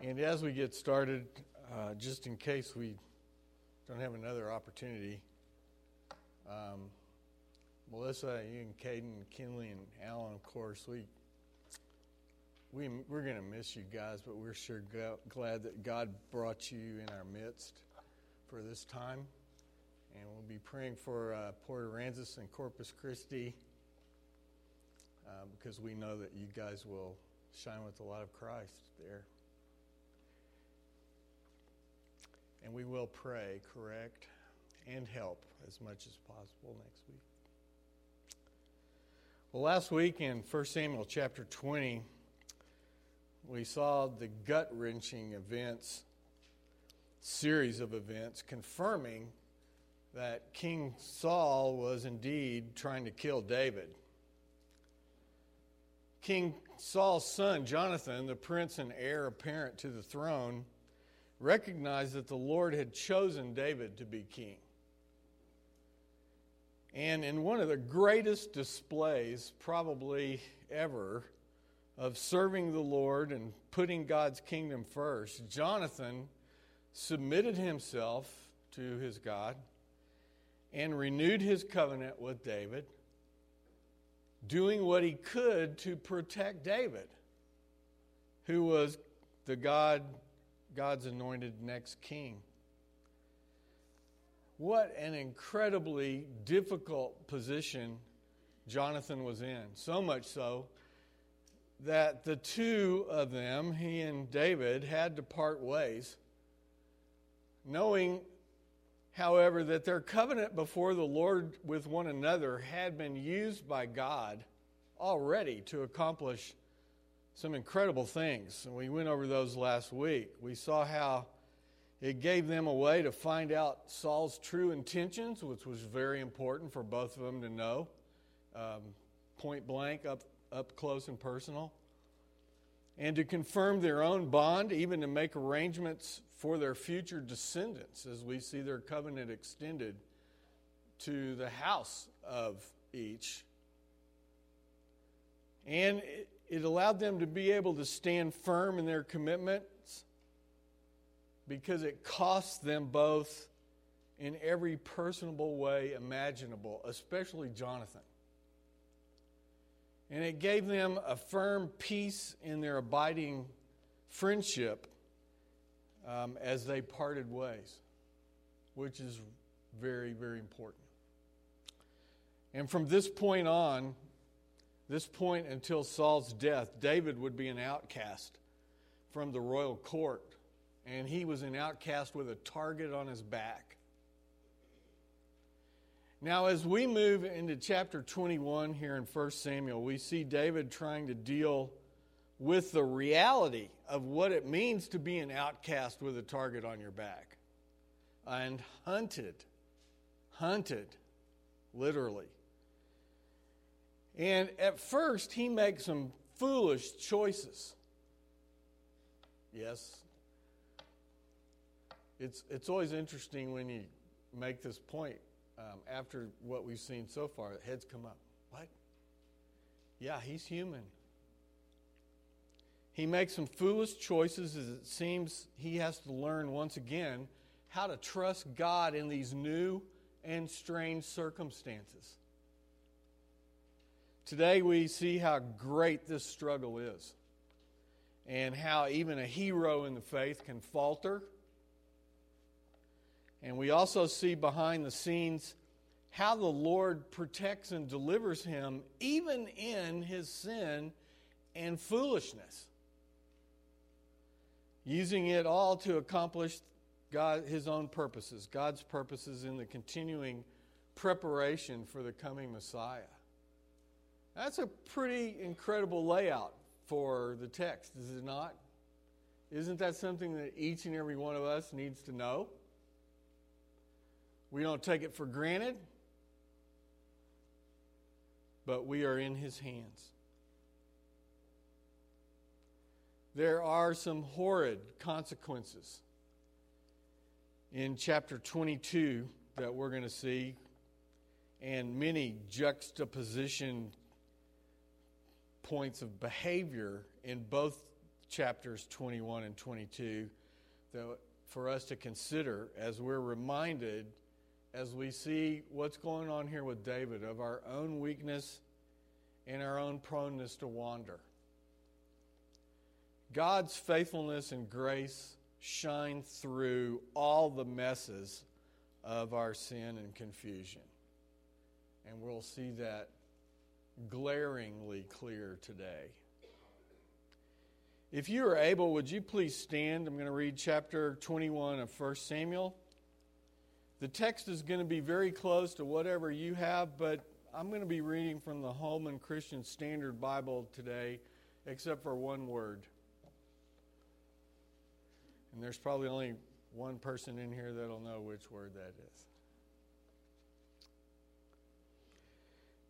And as we get started, uh, just in case we don't have another opportunity, um, Melissa, you and Caden, Kinley, and Alan, of course, we we we're going to miss you guys, but we're sure go- glad that God brought you in our midst for this time, and we'll be praying for uh, Port Aransas and Corpus Christi uh, because we know that you guys will shine with a lot of Christ there. And we will pray, correct, and help as much as possible next week. Well, last week in 1 Samuel chapter 20, we saw the gut wrenching events, series of events, confirming that King Saul was indeed trying to kill David. King Saul's son, Jonathan, the prince and heir apparent to the throne, recognized that the Lord had chosen David to be king. And in one of the greatest displays, probably ever, of serving the Lord and putting God's kingdom first, Jonathan submitted himself to his God and renewed his covenant with David, doing what he could to protect David, who was the God God's anointed next king. What an incredibly difficult position Jonathan was in. So much so that the two of them, he and David, had to part ways, knowing, however, that their covenant before the Lord with one another had been used by God already to accomplish some incredible things. And we went over those last week. We saw how it gave them a way to find out Saul's true intentions, which was very important for both of them to know, um, point blank, up, up close and personal. And to confirm their own bond, even to make arrangements for their future descendants as we see their covenant extended to the house of each. And it allowed them to be able to stand firm in their commitments because it cost them both in every personable way imaginable, especially Jonathan. And it gave them a firm peace in their abiding friendship um, as they parted ways, which is very, very important. And from this point on, this point until Saul's death, David would be an outcast from the royal court, and he was an outcast with a target on his back. Now, as we move into chapter 21 here in 1 Samuel, we see David trying to deal with the reality of what it means to be an outcast with a target on your back and hunted, hunted, literally. And at first, he makes some foolish choices. Yes. It's, it's always interesting when you make this point um, after what we've seen so far. Heads come up. What? Yeah, he's human. He makes some foolish choices as it seems he has to learn once again how to trust God in these new and strange circumstances. Today we see how great this struggle is and how even a hero in the faith can falter. And we also see behind the scenes how the Lord protects and delivers him even in his sin and foolishness, using it all to accomplish God, his own purposes, God's purposes in the continuing preparation for the coming Messiah. That's a pretty incredible layout for the text, is it not? Isn't that something that each and every one of us needs to know? We don't take it for granted, but we are in His hands. There are some horrid consequences in chapter 22 that we're going to see, and many juxtaposition points of behavior in both chapters 21 and 22 that for us to consider as we're reminded as we see what's going on here with David of our own weakness and our own proneness to wander. God's faithfulness and grace shine through all the messes of our sin and confusion. And we'll see that glaringly clear today. If you are able, would you please stand? I'm going to read chapter 21 of 1 Samuel. The text is going to be very close to whatever you have, but I'm going to be reading from the Holman Christian Standard Bible today, except for one word. And there's probably only one person in here that'll know which word that is.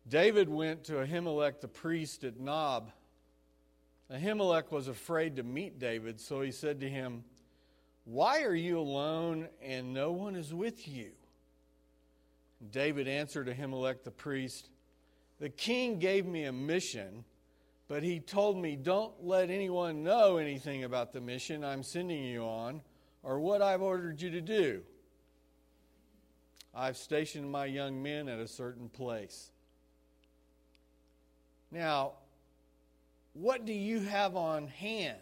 David went to Ahimelech the priest at Nob. Ahimelech was afraid to meet David, so he said to him, Why are you alone and no one is with you? David answered Ahimelech the priest, The king gave me a mission, but he told me, Don't let anyone know anything about the mission I'm sending you on or what I've ordered you to do. I've stationed my young men at a certain place. Now, what do you have on hand?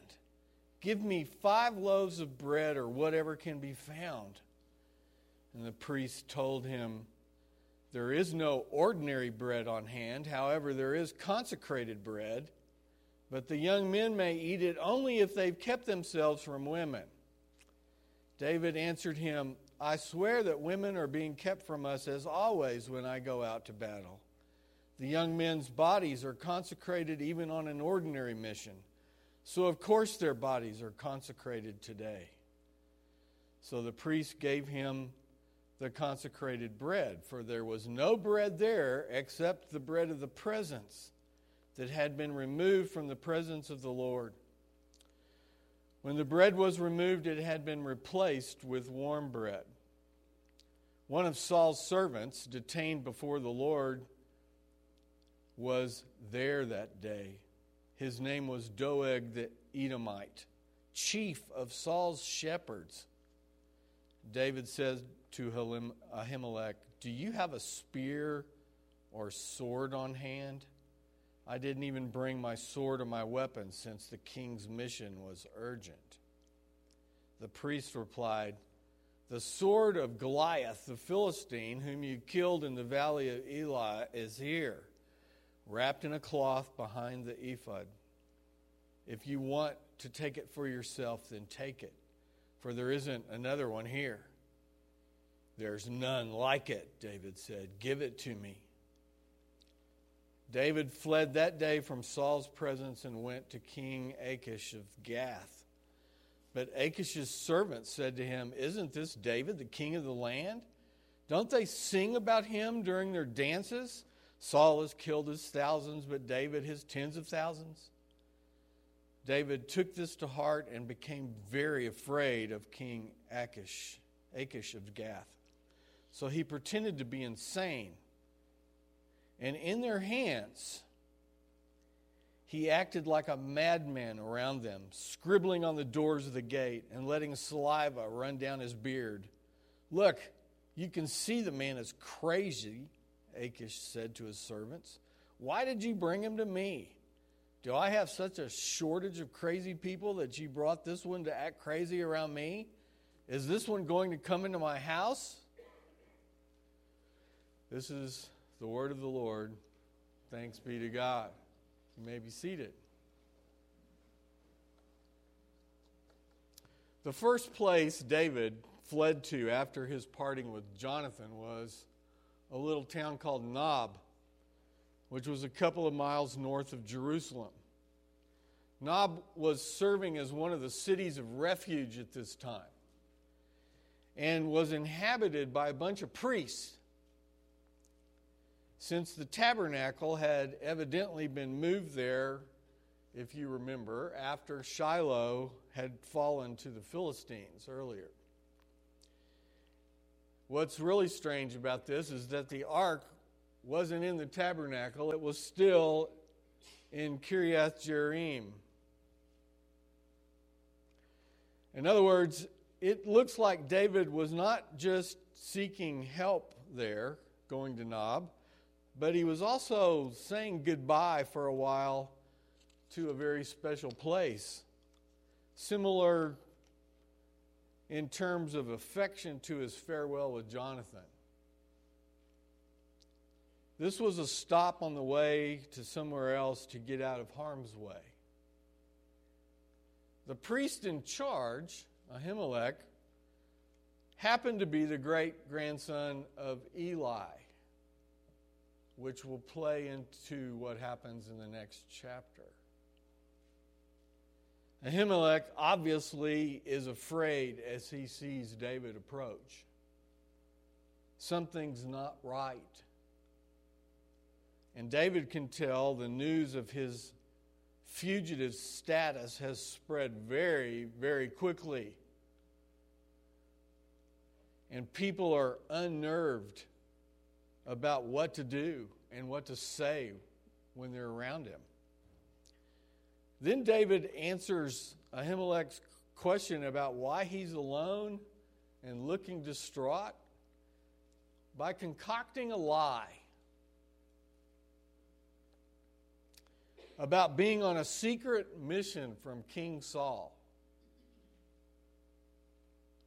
Give me five loaves of bread or whatever can be found. And the priest told him, There is no ordinary bread on hand. However, there is consecrated bread. But the young men may eat it only if they've kept themselves from women. David answered him, I swear that women are being kept from us as always when I go out to battle. The young men's bodies are consecrated even on an ordinary mission. So, of course, their bodies are consecrated today. So the priest gave him the consecrated bread, for there was no bread there except the bread of the presence that had been removed from the presence of the Lord. When the bread was removed, it had been replaced with warm bread. One of Saul's servants, detained before the Lord, was there that day. His name was Doeg the Edomite, chief of Saul's shepherds. David says to Ahimelech, Do you have a spear or sword on hand? I didn't even bring my sword or my weapon since the king's mission was urgent. The priest replied, The sword of Goliath, the Philistine, whom you killed in the valley of Elah, is here wrapped in a cloth behind the ephod. If you want to take it for yourself, then take it, for there isn't another one here. There's none like it, David said. Give it to me. David fled that day from Saul's presence and went to King Achish of Gath. But Achish's servants said to him, Isn't this David, the king of the land? Don't they sing about him during their dances? Saul has killed his thousands, but David his tens of thousands. David took this to heart and became very afraid of King Achish, Achish of Gath. So he pretended to be insane. And in their hands, he acted like a madman around them, scribbling on the doors of the gate and letting saliva run down his beard. Look, you can see the man is crazy Achish said to his servants. Why did you bring him to me? Do I have such a shortage of crazy people that you brought this one to act crazy around me? Is this one going to come into my house? This is the word of the Lord. Thanks be to God. You may be seated. The first place David fled to after his parting with Jonathan was a little town called Nob, which was a couple of miles north of Jerusalem. Nob was serving as one of the cities of refuge at this time and was inhabited by a bunch of priests. Since the tabernacle had evidently been moved there, if you remember, after Shiloh had fallen to the Philistines earlier. What's really strange about this is that the ark wasn't in the tabernacle, it was still in Kiriath Jearim. In other words, it looks like David was not just seeking help there, going to Nob, but he was also saying goodbye for a while to a very special place. Similar in terms of affection to his farewell with Jonathan. This was a stop on the way to somewhere else to get out of harm's way. The priest in charge, Ahimelech, happened to be the great grandson of Eli, which will play into what happens in the next chapter. Ahimelech obviously is afraid as he sees David approach. Something's not right. And David can tell the news of his fugitive status has spread very, very quickly. And people are unnerved about what to do and what to say when they're around him. Then David answers Ahimelech's question about why he's alone and looking distraught by concocting a lie about being on a secret mission from King Saul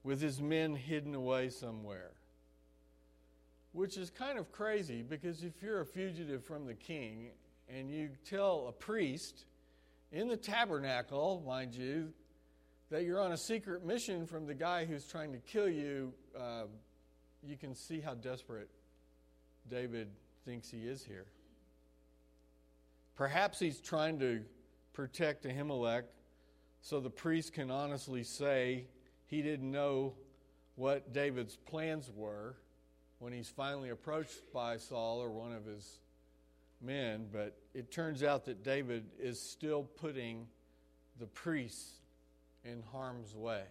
with his men hidden away somewhere. Which is kind of crazy because if you're a fugitive from the king and you tell a priest in the tabernacle, mind you, that you're on a secret mission from the guy who's trying to kill you, uh, you can see how desperate David thinks he is here. Perhaps he's trying to protect Ahimelech so the priest can honestly say he didn't know what David's plans were when he's finally approached by Saul or one of his men, but it turns out that David is still putting the priests in harm's way.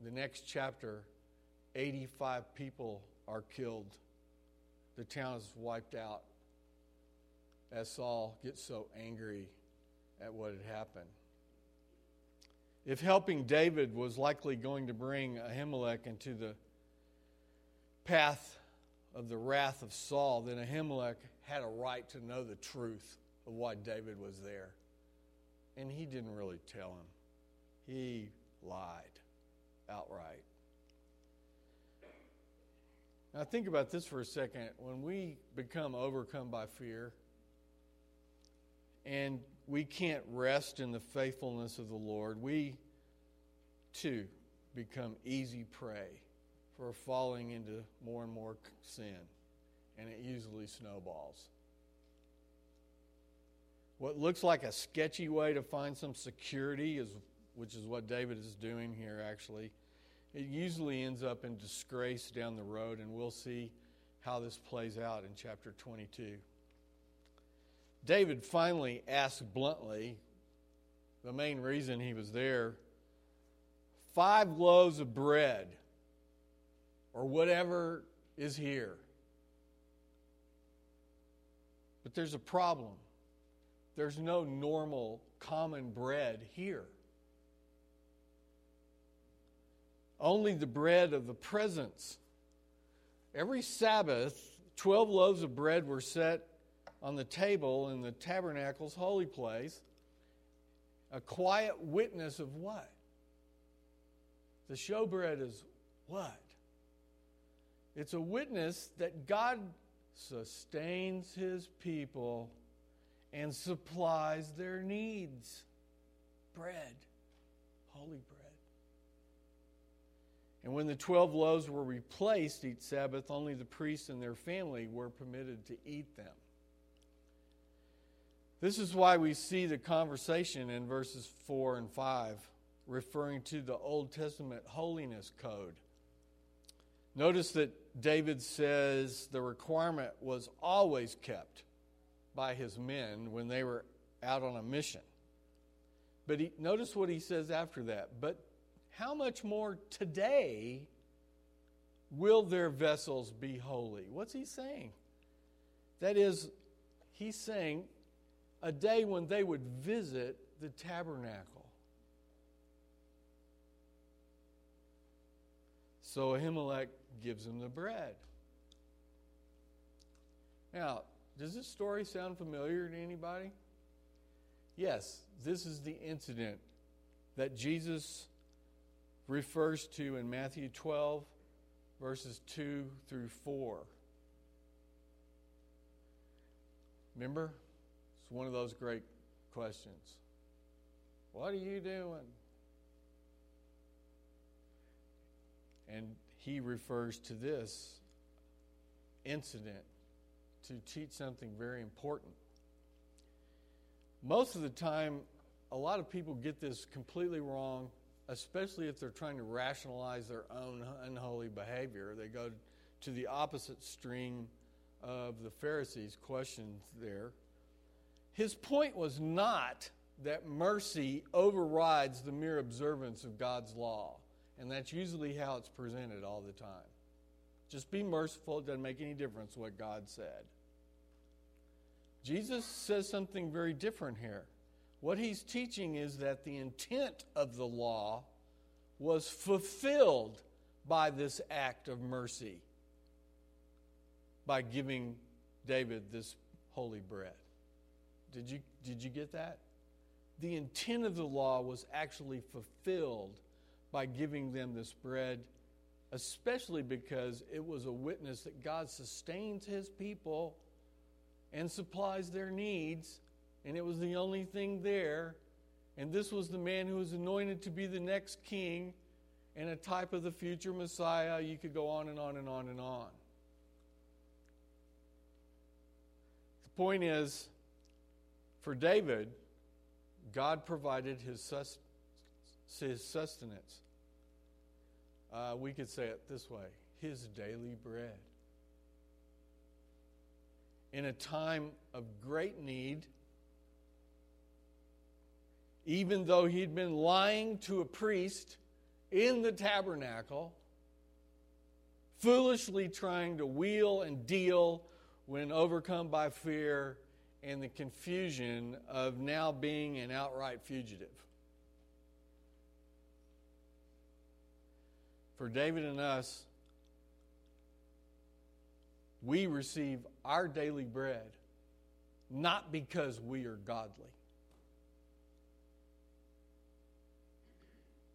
The next chapter 85 people are killed. The town is wiped out as Saul gets so angry at what had happened. If helping David was likely going to bring Ahimelech into the path of the wrath of Saul, then Ahimelech had a right to know the truth of why David was there. And he didn't really tell him, he lied outright. Now, think about this for a second. When we become overcome by fear and we can't rest in the faithfulness of the Lord, we too become easy prey for falling into more and more sin and it usually snowballs. What looks like a sketchy way to find some security, is, which is what David is doing here actually, it usually ends up in disgrace down the road, and we'll see how this plays out in chapter 22. David finally asked bluntly the main reason he was there five loaves of bread or whatever is here. But there's a problem. There's no normal, common bread here. Only the bread of the presence. Every Sabbath, 12 loaves of bread were set on the table in the tabernacle's holy place. A quiet witness of what? The showbread is what? It's a witness that God sustains his people, and supplies their needs. Bread, holy bread. And when the 12 loaves were replaced each Sabbath, only the priests and their family were permitted to eat them. This is why we see the conversation in verses 4 and 5 referring to the Old Testament holiness code. Notice that David says the requirement was always kept by his men when they were out on a mission. But he, notice what he says after that. But how much more today will their vessels be holy? What's he saying? That is, he's saying a day when they would visit the tabernacle. So Ahimelech gives him the bread. Now, does this story sound familiar to anybody? Yes, this is the incident that Jesus refers to in Matthew 12, verses 2 through 4. Remember? It's one of those great questions. What are you doing? And he refers to this incident to teach something very important. Most of the time, a lot of people get this completely wrong, especially if they're trying to rationalize their own unholy behavior. They go to the opposite string of the Pharisees' questions there. His point was not that mercy overrides the mere observance of God's law. And that's usually how it's presented all the time. Just be merciful, it doesn't make any difference what God said. Jesus says something very different here. What he's teaching is that the intent of the law was fulfilled by this act of mercy, by giving David this holy bread. Did you, did you get that? The intent of the law was actually fulfilled by giving them this bread, especially because it was a witness that God sustains his people and supplies their needs, and it was the only thing there. And this was the man who was anointed to be the next king and a type of the future Messiah. You could go on and on and on and on. The point is, for David, God provided his, sus- his sustenance. Uh, we could say it this way his daily bread in a time of great need, even though he'd been lying to a priest in the tabernacle, foolishly trying to wheel and deal when overcome by fear and the confusion of now being an outright fugitive. For David and us, we receive our daily bread not because we are godly,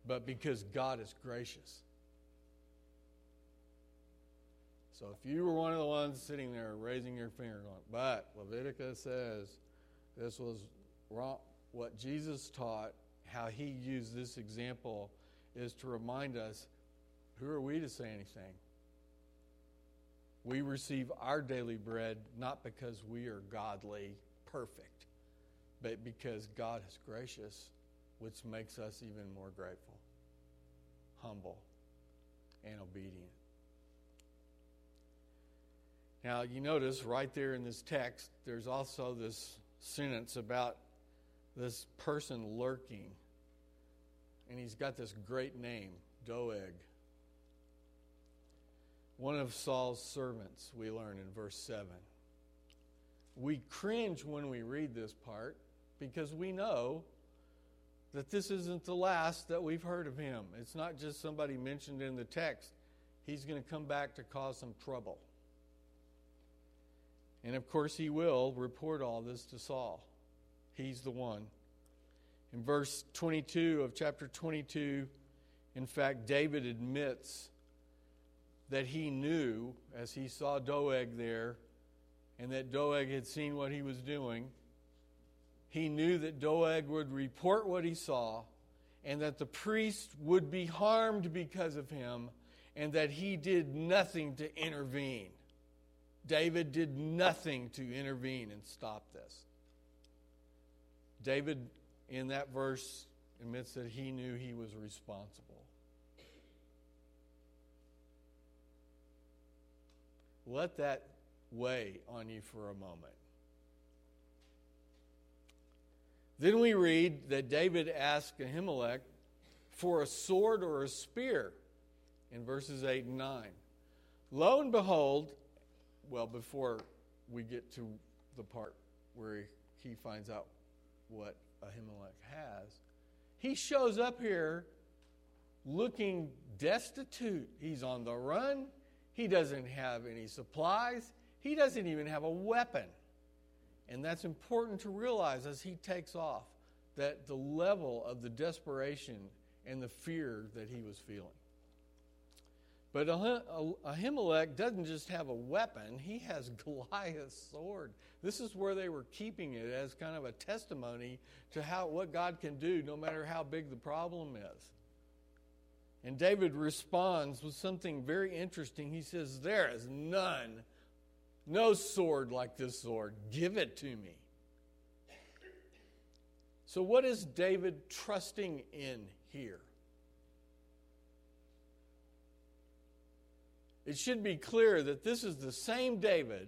but because God is gracious. So if you were one of the ones sitting there raising your finger going, but Leviticus says this was wrong, what Jesus taught, how he used this example is to remind us who are we to say anything? We receive our daily bread not because we are godly, perfect, but because God is gracious, which makes us even more grateful, humble, and obedient. Now, you notice right there in this text, there's also this sentence about this person lurking. And he's got this great name, Doeg one of Saul's servants, we learn in verse 7. We cringe when we read this part because we know that this isn't the last that we've heard of him. It's not just somebody mentioned in the text. He's going to come back to cause some trouble. And of course, he will report all this to Saul. He's the one. In verse 22 of chapter 22, in fact, David admits that he knew as he saw Doeg there and that Doeg had seen what he was doing. He knew that Doeg would report what he saw and that the priest would be harmed because of him and that he did nothing to intervene. David did nothing to intervene and stop this. David, in that verse, admits that he knew he was responsible. Let that weigh on you for a moment. Then we read that David asked Ahimelech for a sword or a spear in verses 8 and 9. Lo and behold, well, before we get to the part where he finds out what Ahimelech has, he shows up here looking destitute. He's on the run. He doesn't have any supplies. He doesn't even have a weapon. And that's important to realize as he takes off that the level of the desperation and the fear that he was feeling. But Ahimelech doesn't just have a weapon, he has Goliath's sword. This is where they were keeping it as kind of a testimony to how, what God can do no matter how big the problem is. And David responds with something very interesting. He says, There is none, no sword like this sword. Give it to me. So, what is David trusting in here? it should be clear that this is the same David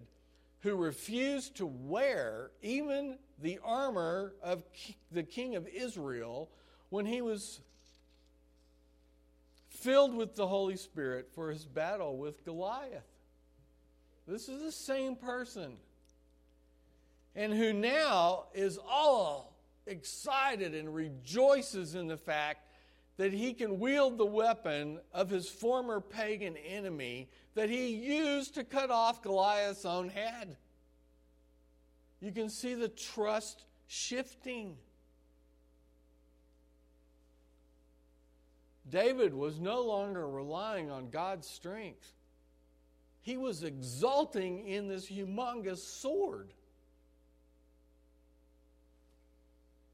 who refused to wear even the armor of the king of Israel when he was filled with the Holy Spirit for his battle with Goliath. This is the same person. And who now is all excited and rejoices in the fact that he can wield the weapon of his former pagan enemy that he used to cut off Goliath's own head. You can see the trust shifting. David was no longer relying on God's strength. He was exulting in this humongous sword,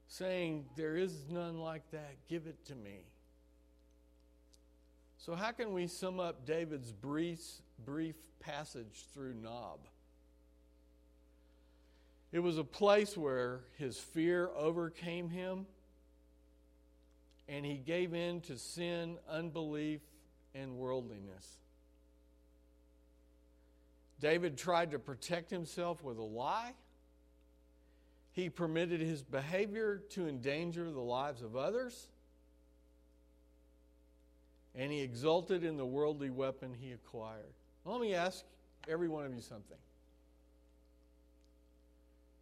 saying, There is none like that. Give it to me. So, how can we sum up David's brief, brief passage through Nob? It was a place where his fear overcame him and he gave in to sin, unbelief, and worldliness. David tried to protect himself with a lie. He permitted his behavior to endanger the lives of others and he exulted in the worldly weapon he acquired. Let me ask every one of you something.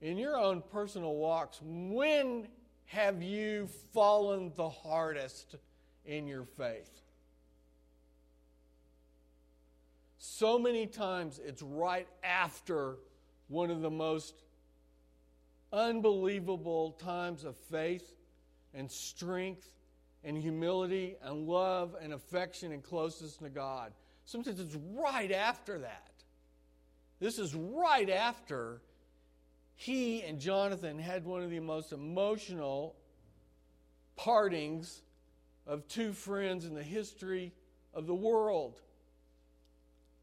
In your own personal walks, when have you fallen the hardest in your faith? So many times it's right after one of the most unbelievable times of faith and strength and humility and love and affection and closeness to God. Sometimes it's right after that. This is right after he and Jonathan had one of the most emotional partings of two friends in the history of the world.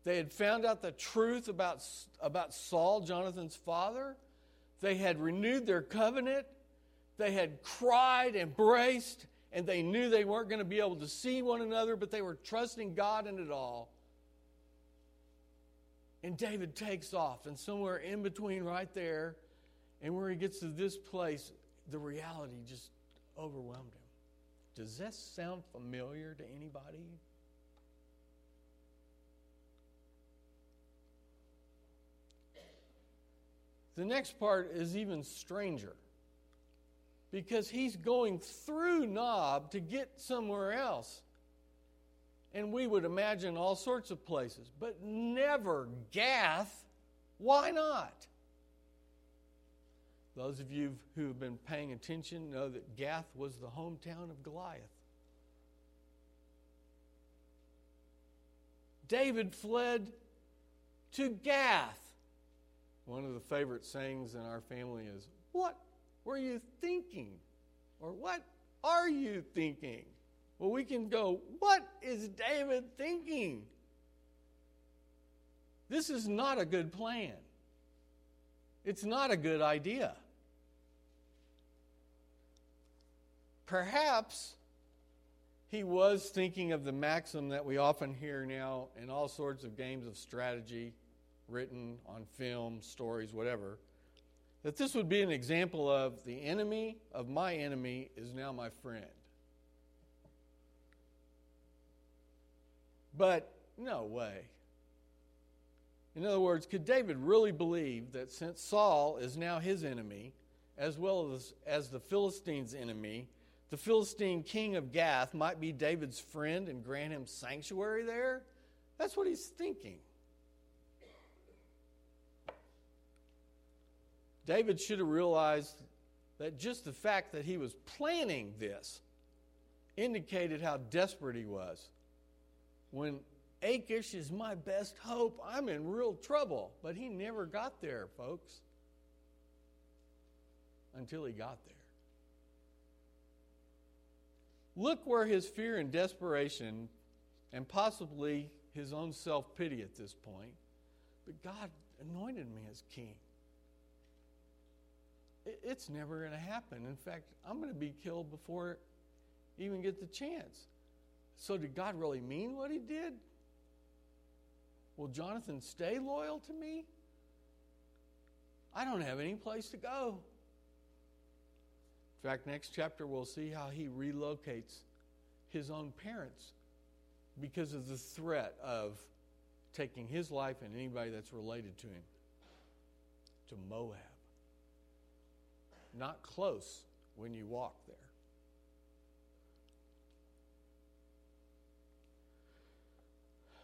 They had found out the truth about, about Saul, Jonathan's father. They had renewed their covenant. They had cried, embraced, and they knew they weren't going to be able to see one another, but they were trusting God in it all. And David takes off, and somewhere in between, right there, and where he gets to this place, the reality just overwhelmed him. Does that sound familiar to anybody? The next part is even stranger because he's going through Nob to get somewhere else. And we would imagine all sorts of places, but never Gath. Why not? Those of you who have been paying attention know that Gath was the hometown of Goliath. David fled to Gath. One of the favorite sayings in our family is, What were you thinking? Or what are you thinking? Well, we can go, what is David thinking? This is not a good plan. It's not a good idea. Perhaps he was thinking of the maxim that we often hear now in all sorts of games of strategy, written on film, stories, whatever that this would be an example of the enemy of my enemy is now my friend. But no way. In other words, could David really believe that since Saul is now his enemy, as well as, as the Philistines' enemy, the Philistine king of Gath might be David's friend and grant him sanctuary there? That's what he's thinking. David should have realized that just the fact that he was planning this indicated how desperate he was. When Achish is my best hope, I'm in real trouble. But he never got there, folks, until he got there. Look where his fear and desperation, and possibly his own self pity at this point, but God anointed me as king. It's never going to happen. In fact, I'm going to be killed before I even get the chance. So, did God really mean what he did? Will Jonathan stay loyal to me? I don't have any place to go. In fact, next chapter we'll see how he relocates his own parents because of the threat of taking his life and anybody that's related to him to Moab. Not close when you walk there.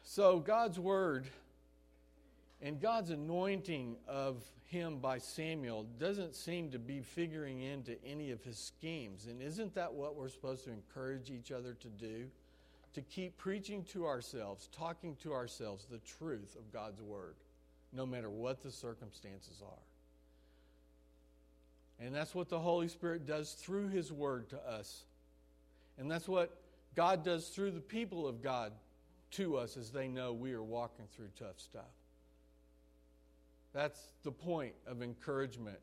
So, God's word and God's anointing of him by Samuel doesn't seem to be figuring into any of his schemes. And isn't that what we're supposed to encourage each other to do? To keep preaching to ourselves, talking to ourselves the truth of God's word, no matter what the circumstances are. And that's what the Holy Spirit does through his word to us. And that's what God does through the people of God to us as they know we are walking through tough stuff. That's the point of encouragement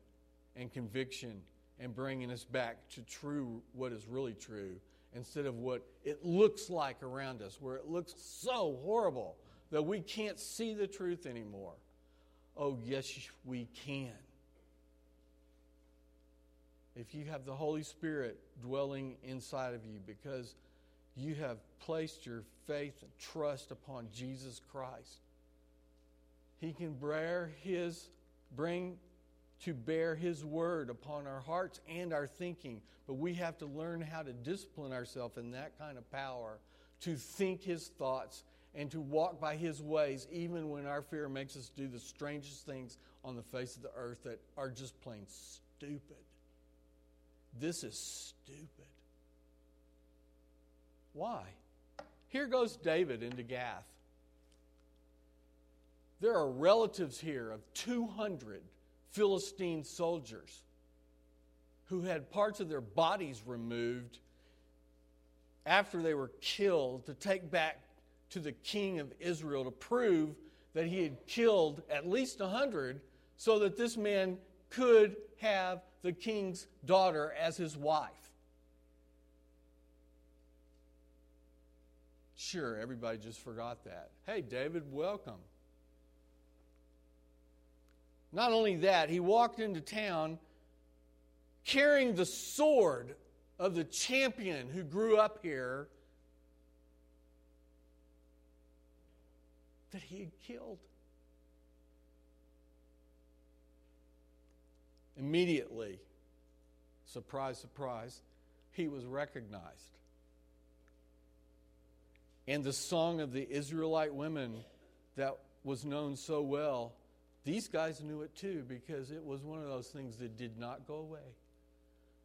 and conviction and bringing us back to true, what is really true, instead of what it looks like around us, where it looks so horrible that we can't see the truth anymore. Oh, yes, we can. If you have the Holy Spirit dwelling inside of you because you have placed your faith and trust upon Jesus Christ. He can bear his bring to bear his word upon our hearts and our thinking, but we have to learn how to discipline ourselves in that kind of power to think his thoughts and to walk by his ways even when our fear makes us do the strangest things on the face of the earth that are just plain stupid. This is stupid. Why? Here goes David into Gath. There are relatives here of 200 Philistine soldiers who had parts of their bodies removed after they were killed to take back to the king of Israel to prove that he had killed at least 100 so that this man could have the king's daughter as his wife. Sure, everybody just forgot that. Hey, David, welcome. Not only that, he walked into town carrying the sword of the champion who grew up here that he had killed. Immediately, surprise, surprise, he was recognized. And the song of the Israelite women that was known so well, these guys knew it too because it was one of those things that did not go away.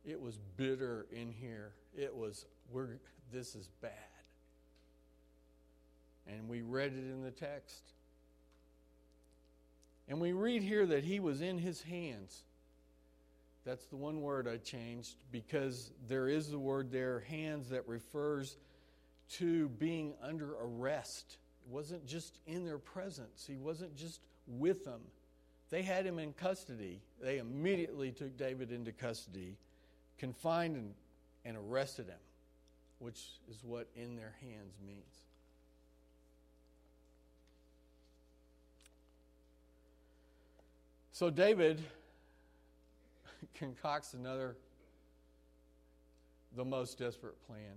It was bitter in here. It was, we're, this is bad. And we read it in the text. And we read here that he was in his hands. That's the one word I changed because there is the word there, hands, that refers to being under arrest. It wasn't just in their presence, he wasn't just with them. They had him in custody. They immediately took David into custody, confined and, and arrested him, which is what in their hands means. So David concocts another, the most desperate plan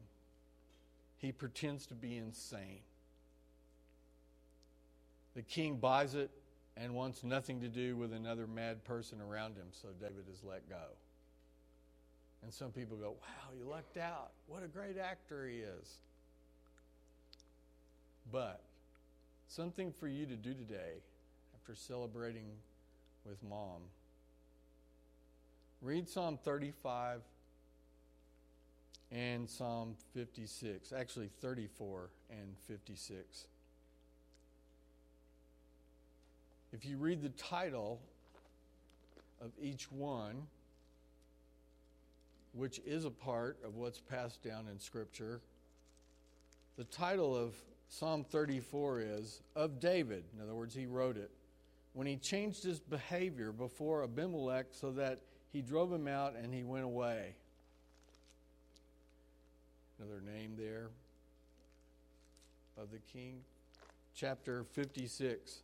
he pretends to be insane. The king buys it and wants nothing to do with another mad person around him, so David is let go. And some people go, wow, you lucked out. What a great actor he is. But something for you to do today after celebrating with mom. Read Psalm 35 and Psalm 56, actually 34 and 56. If you read the title of each one, which is a part of what's passed down in Scripture, the title of Psalm 34 is Of David. In other words, he wrote it. When he changed his behavior before Abimelech so that he drove him out and he went away. Another name there of the king. Chapter 56.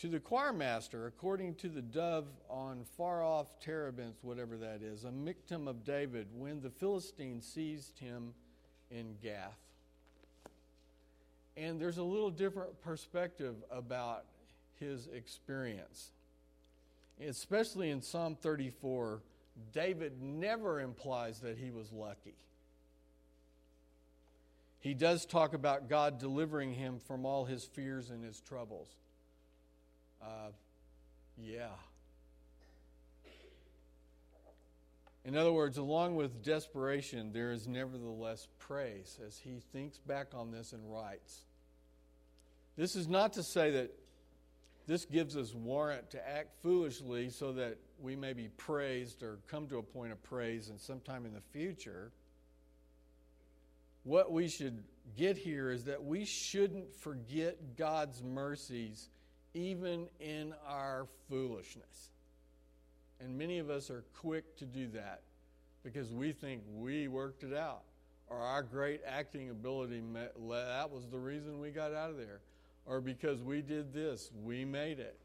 To the choir master, according to the dove on far off terebinths, whatever that is, a miktam of David, when the Philistines seized him in Gath. And there's a little different perspective about his experience. Especially in Psalm 34, David never implies that he was lucky. He does talk about God delivering him from all his fears and his troubles. Uh, yeah. In other words, along with desperation, there is nevertheless praise as he thinks back on this and writes. This is not to say that this gives us warrant to act foolishly so that we may be praised or come to a point of praise and sometime in the future. What we should get here is that we shouldn't forget God's mercies even in our foolishness. And many of us are quick to do that because we think we worked it out or our great acting ability, that was the reason we got out of there. Or because we did this, we made it.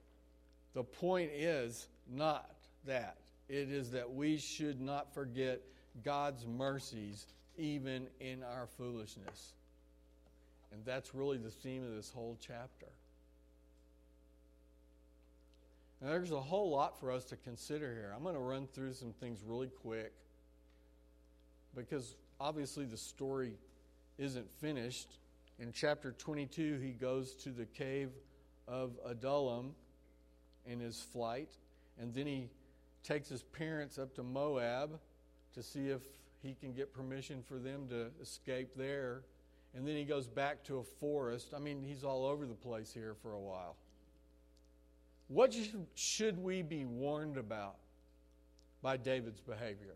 The point is not that. It is that we should not forget God's mercies even in our foolishness. And that's really the theme of this whole chapter. Now, there's a whole lot for us to consider here. I'm going to run through some things really quick because obviously the story isn't finished. In chapter 22, he goes to the cave of Adullam in his flight, and then he takes his parents up to Moab to see if he can get permission for them to escape there. And then he goes back to a forest. I mean, he's all over the place here for a while. What should we be warned about by David's behavior?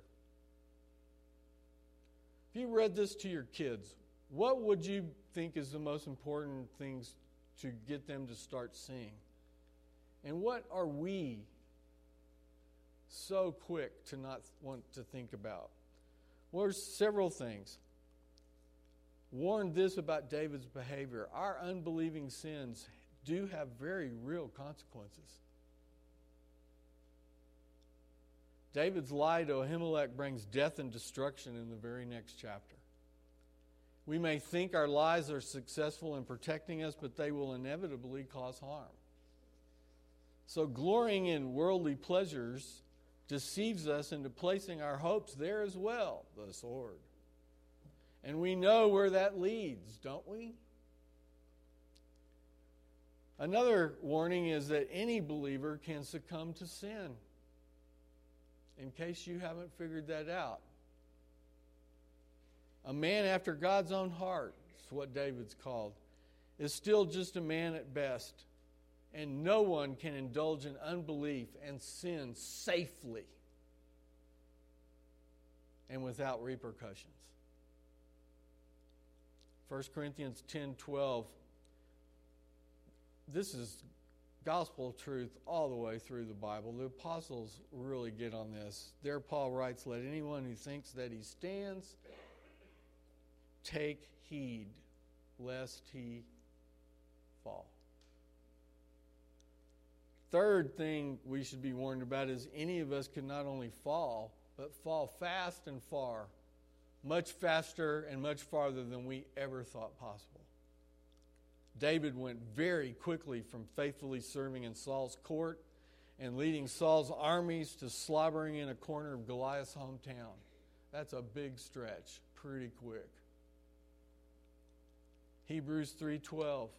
If you read this to your kids, what would you think is the most important things to get them to start seeing? And what are we so quick to not want to think about? Well, there's several things. Warn this about David's behavior. Our unbelieving sins do have very real consequences. David's lie to Ahimelech brings death and destruction in the very next chapter. We may think our lies are successful in protecting us, but they will inevitably cause harm. So, glorying in worldly pleasures deceives us into placing our hopes there as well, the sword. And we know where that leads, don't we? Another warning is that any believer can succumb to sin. In case you haven't figured that out, a man after God's own heart, is what David's called, is still just a man at best. And no one can indulge in unbelief and sin safely and without repercussions. 1 Corinthians 10 12 this is gospel truth all the way through the Bible. The apostles really get on this. There, Paul writes, Let anyone who thinks that he stands take heed lest he fall. Third thing we should be warned about is any of us can not only fall, but fall fast and far, much faster and much farther than we ever thought possible. David went very quickly from faithfully serving in Saul's court and leading Saul's armies to slobbering in a corner of Goliath's hometown. That's a big stretch, pretty quick. Hebrews 3:12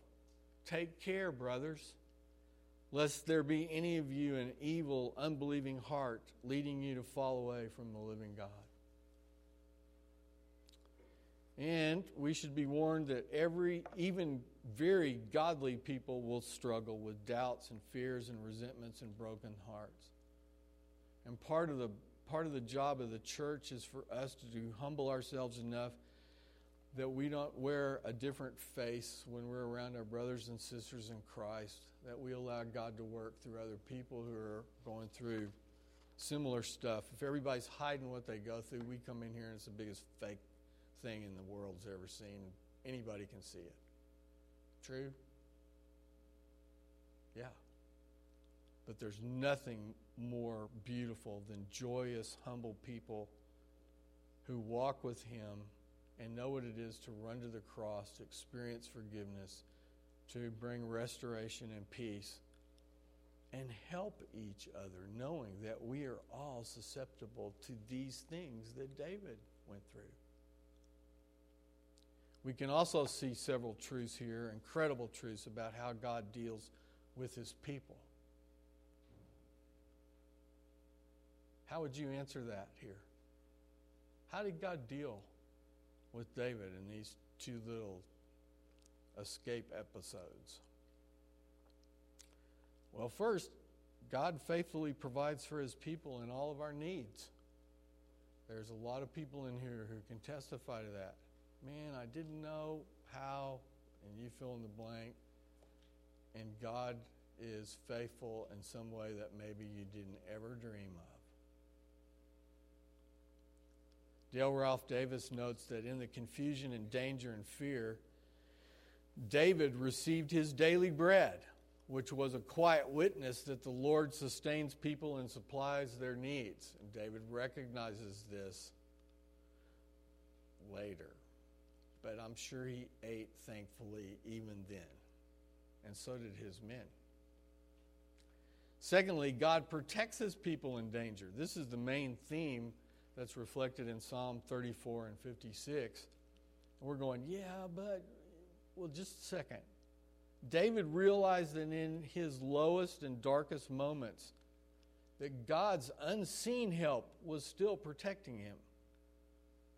Take care, brothers, lest there be any of you an evil, unbelieving heart leading you to fall away from the living God. And we should be warned that every, even very godly people, will struggle with doubts and fears and resentments and broken hearts. And part of the part of the job of the church is for us to do, humble ourselves enough that we don't wear a different face when we're around our brothers and sisters in Christ, that we allow God to work through other people who are going through similar stuff. If everybody's hiding what they go through, we come in here and it's the biggest fake thing in the world's ever seen. Anybody can see it. True? Yeah. But there's nothing more beautiful than joyous, humble people who walk with Him and know what it is to run to the cross, to experience forgiveness, to bring restoration and peace, and help each other, knowing that we are all susceptible to these things that David went through. We can also see several truths here, incredible truths about how God deals with his people. How would you answer that here? How did God deal with David in these two little escape episodes? Well, first, God faithfully provides for his people in all of our needs. There's a lot of people in here who can testify to that. Man, I didn't know how, and you fill in the blank, and God is faithful in some way that maybe you didn't ever dream of. Dale Ralph Davis notes that in the confusion and danger and fear, David received his daily bread, which was a quiet witness that the Lord sustains people and supplies their needs. And David recognizes this later. But I'm sure he ate thankfully even then. And so did his men. Secondly, God protects his people in danger. This is the main theme that's reflected in Psalm 34 and 56. And we're going, yeah, but, well, just a second. David realized that in his lowest and darkest moments, that God's unseen help was still protecting him.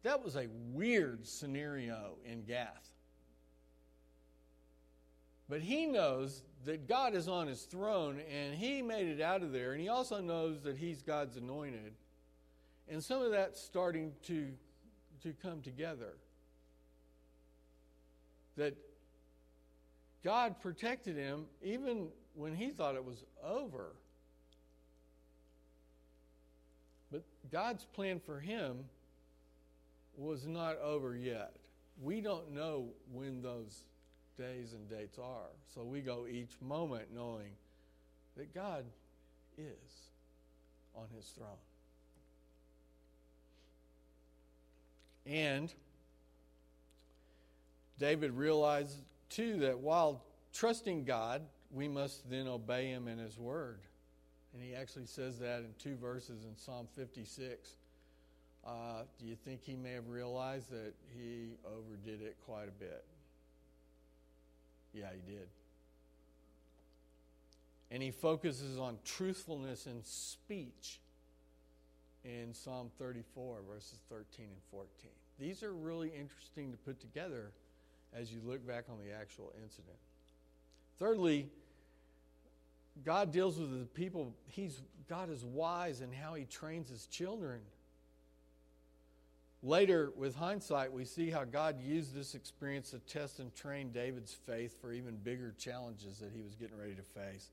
That was a weird scenario in Gath. But he knows that God is on his throne and he made it out of there. And he also knows that he's God's anointed. And some of that's starting to, to come together. That God protected him even when he thought it was over. But God's plan for him was not over yet. We don't know when those days and dates are. So we go each moment knowing that God is on his throne. And David realized too that while trusting God, we must then obey him in his word. And he actually says that in two verses in Psalm 56. Uh, do you think he may have realized that he overdid it quite a bit? Yeah, he did. And he focuses on truthfulness in speech in Psalm 34, verses 13 and 14. These are really interesting to put together as you look back on the actual incident. Thirdly, God deals with the people. He's, God is wise in how he trains his children. Later, with hindsight, we see how God used this experience to test and train David's faith for even bigger challenges that he was getting ready to face.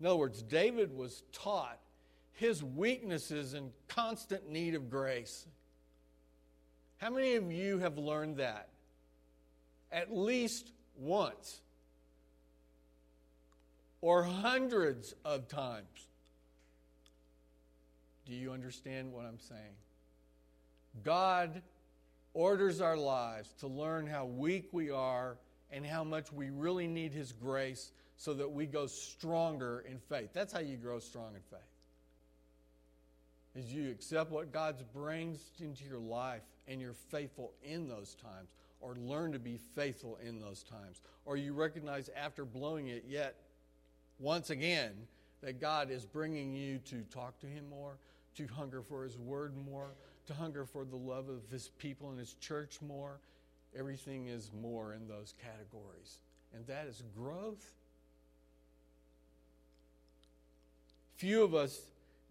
In other words, David was taught his weaknesses and constant need of grace. How many of you have learned that? At least once. Or hundreds of times. Do you understand what I'm saying? God orders our lives to learn how weak we are and how much we really need His grace so that we go stronger in faith. That's how you grow strong in faith. Is you accept what God brings into your life and you're faithful in those times, or learn to be faithful in those times, or you recognize after blowing it yet once again that God is bringing you to talk to Him more, to hunger for His Word more, to hunger for the love of His people and His church more. Everything is more in those categories. And that is growth. Few of us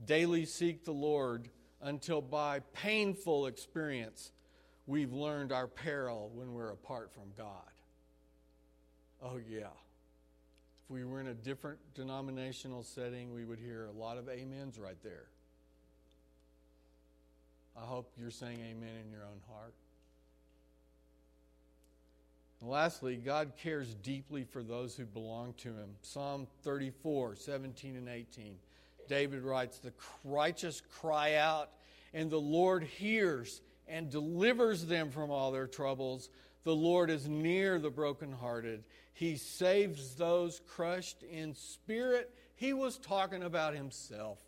daily seek the Lord until by painful experience we've learned our peril when we're apart from God. Oh, yeah. If we were in a different denominational setting, we would hear a lot of amens right there. I hope you're saying amen in your own heart. And lastly, God cares deeply for those who belong to Him. Psalm 34, 17 and 18. David writes, The righteous cry out, and the Lord hears and delivers them from all their troubles. The Lord is near the brokenhearted. He saves those crushed in spirit. He was talking about himself.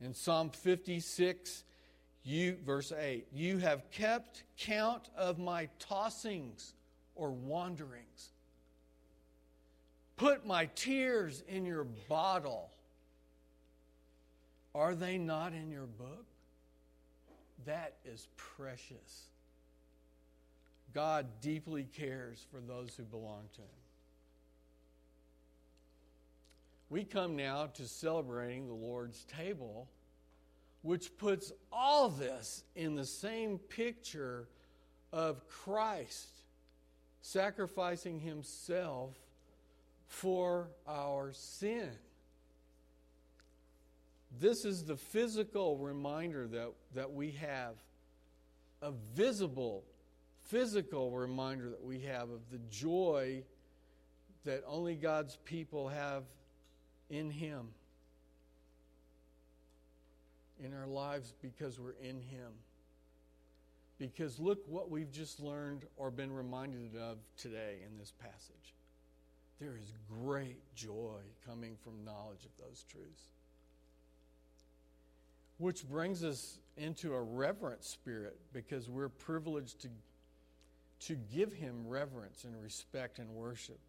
In Psalm 56, you, verse 8, you have kept count of my tossings or wanderings. Put my tears in your bottle. Are they not in your book? That is precious. God deeply cares for those who belong to Him. We come now to celebrating the Lord's table, which puts all this in the same picture of Christ sacrificing Himself for our sin. This is the physical reminder that, that we have, a visible, physical reminder that we have of the joy that only God's people have in Him, in our lives because we're in Him. Because look what we've just learned or been reminded of today in this passage. There is great joy coming from knowledge of those truths. Which brings us into a reverent spirit because we're privileged to, to give him reverence and respect and worship.